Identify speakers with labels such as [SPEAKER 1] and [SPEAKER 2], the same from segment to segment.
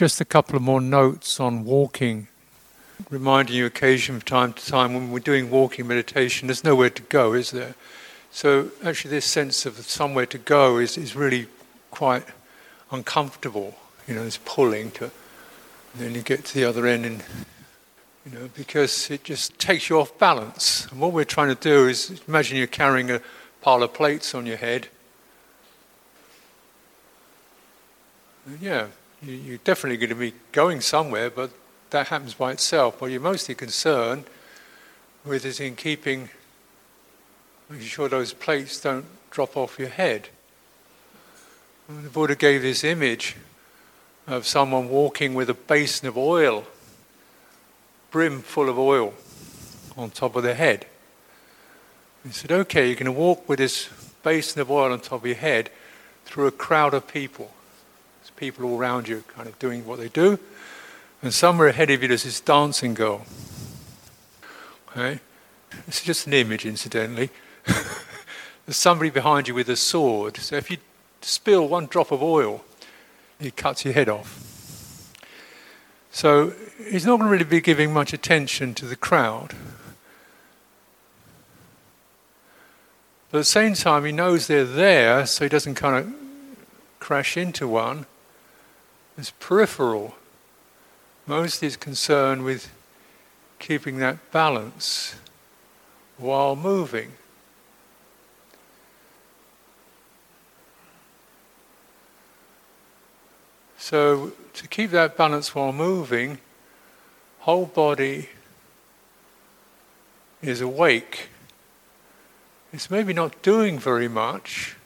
[SPEAKER 1] just a couple of more notes on walking. Reminding you occasion from time to time when we're doing walking meditation, there's nowhere to go, is there? So actually, this sense of somewhere to go is, is really quite uncomfortable. You know, this pulling to, then you get to the other end, and you know, because it just takes you off balance. And what we're trying to do is imagine you're carrying a pile of plates on your head. And yeah, you're definitely going to be going somewhere, but that happens by itself. What you're mostly concerned with is in keeping, making sure those plates don't drop off your head. And the Buddha gave this image of someone walking with a basin of oil, brim full of oil, on top of their head. He said, okay, you're going to walk with this basin of oil on top of your head through a crowd of people. People all around you kind of doing what they do. And somewhere ahead of you there's this dancing girl. Okay? Is just an image, incidentally. there's somebody behind you with a sword. So if you spill one drop of oil, it cuts your head off. So he's not going to really be giving much attention to the crowd. But at the same time, he knows they're there, so he doesn't kind of crash into one. It's peripheral. Most is concerned with keeping that balance while moving. So, to keep that balance while moving, whole body is awake. It's maybe not doing very much,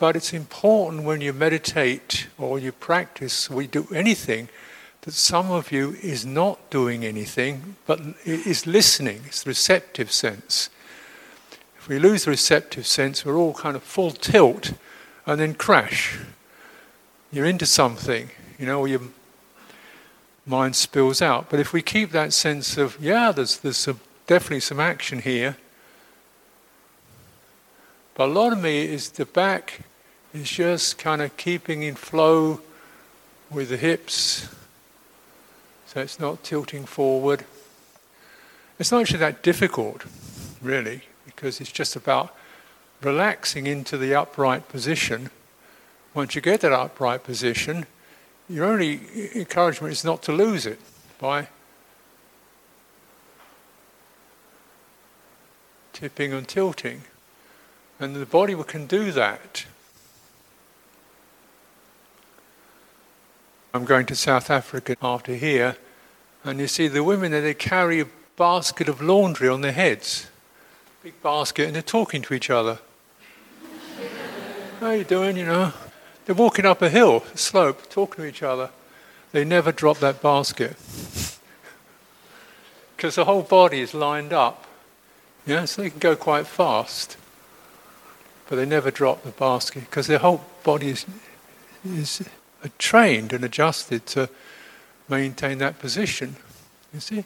[SPEAKER 1] but it's important when you meditate or you practice we do anything that some of you is not doing anything but is listening. It's the receptive sense. If we lose the receptive sense, we're all kind of full tilt and then crash. You're into something, you know, or your mind spills out. But if we keep that sense of, yeah, there's, there's some, definitely some action here, but a lot of me is the back is just kind of keeping in flow with the hips, so it's not tilting forward. It's not actually that difficult, really, because it's just about relaxing into the upright position. Once you get that upright position, your only encouragement is not to lose it by tipping and tilting. And the body can do that. I'm going to South Africa after here, and you see the women there, they carry a basket of laundry on their heads. Big basket, and they're talking to each other. How you doing, you know? They're walking up a hill, a slope, talking to each other. They never drop that basket. Because the whole body is lined up. Yeah, so they can go quite fast but they never drop the basket because their whole body is, is trained and adjusted to maintain that position. You see?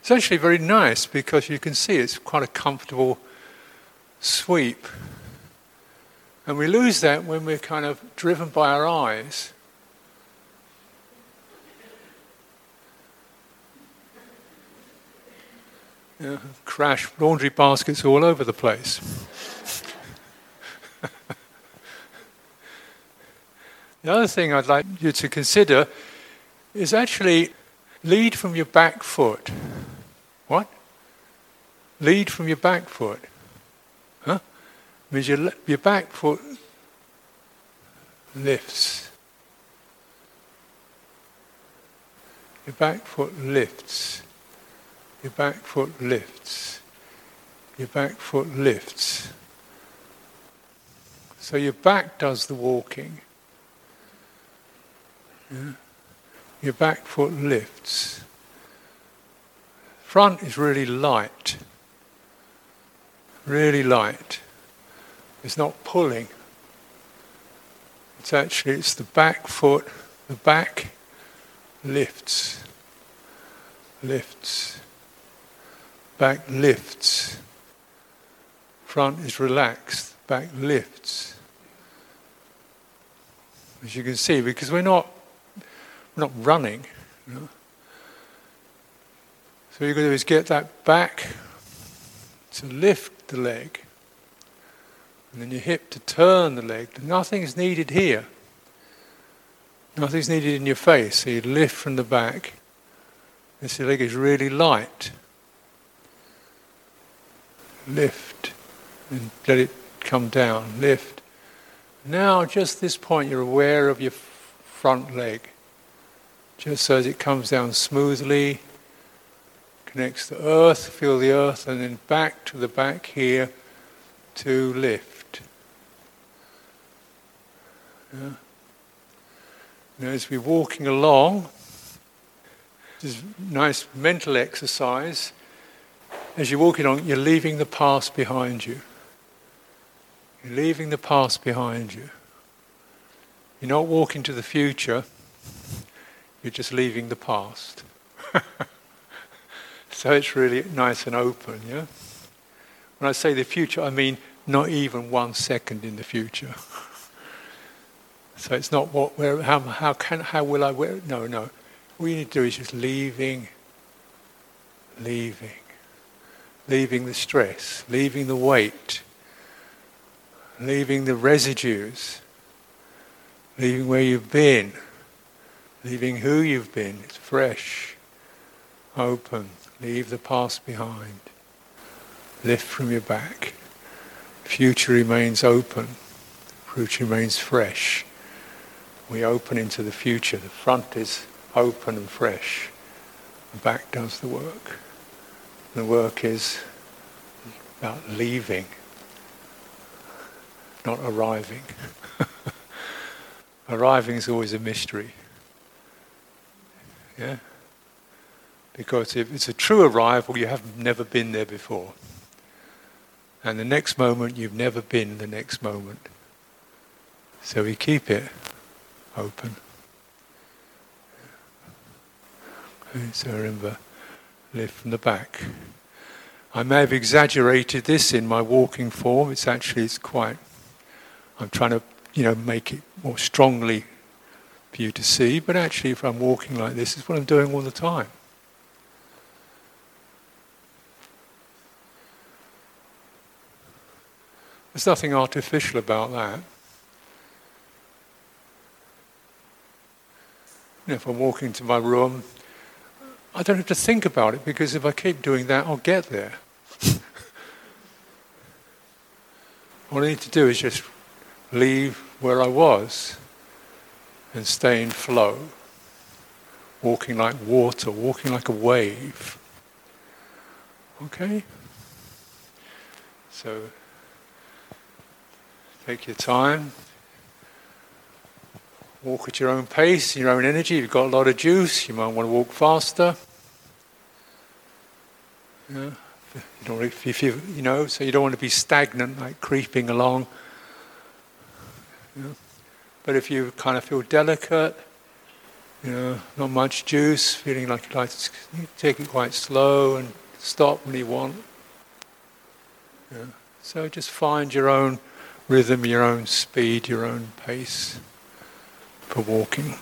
[SPEAKER 1] It's actually very nice because you can see it's quite a comfortable sweep. And we lose that when we're kind of driven by our eyes. You know, crash laundry baskets all over the place. The other thing I'd like you to consider is actually lead from your back foot. What? Lead from your back foot. Huh? Means your, your back foot lifts. Your back foot lifts. Your back foot lifts. Your back foot lifts. So your back does the walking. Yeah. Your back foot lifts. Front is really light. Really light. It's not pulling. It's actually it's the back foot, the back lifts. Lifts. Back lifts. Front is relaxed, back lifts. As you can see, because we're not not running. You know. So you're going to do is get that back to lift the leg, and then your hip to turn the leg. Nothing's needed here. Nothing's needed in your face. So you lift from the back. This leg is really light. Lift and let it come down. Lift. Now, just this point, you're aware of your front leg. Just so as it comes down smoothly, connects the earth, feel the earth, and then back to the back here to lift. Yeah. Now, as we're walking along, this nice mental exercise. As you're walking along, you're leaving the past behind you. You're leaving the past behind you. You're not walking to the future, you're just leaving the past. so it's really nice and open, yeah? When I say the future, I mean not even one second in the future. So it's not what, where, how, how can, how will I, where, no, no. All you need to do is just leaving, leaving, leaving the stress, leaving the weight, leaving the residues, leaving where you've been, leaving who you've been. It's fresh, open. Leave the past behind. Lift from your back. Future remains open. Future remains fresh we open into the future. The front is open and fresh. The back does the work. The work is about leaving, not arriving. arriving is always a mystery. Yeah? Because if it's a true arrival, you have never been there before. And the next moment, you've never been the next moment. So we keep it open. So remember, lift from the back. I may have exaggerated this in my walking form. It's actually it's quite. I'm trying to you know make it more strongly for you to see. But actually, if I'm walking like this, it's what I'm doing all the time. There's nothing artificial about that. You know, if I'm walking to my room, I don't have to think about it because if I keep doing that, I'll get there. All I need to do is just leave where I was and stay in flow, walking like water, walking like a wave. Okay? So, take your time. Walk at your own pace, your own energy. You've got a lot of juice, you might want to walk faster. Yeah. You don't if you, you know, so you don't want to be stagnant, like creeping along. Yeah. But if you kind of feel delicate, you know, not much juice, feeling like you'd like to take it quite slow and stop when you want. So just find your own rhythm, your own speed, your own pace for walking.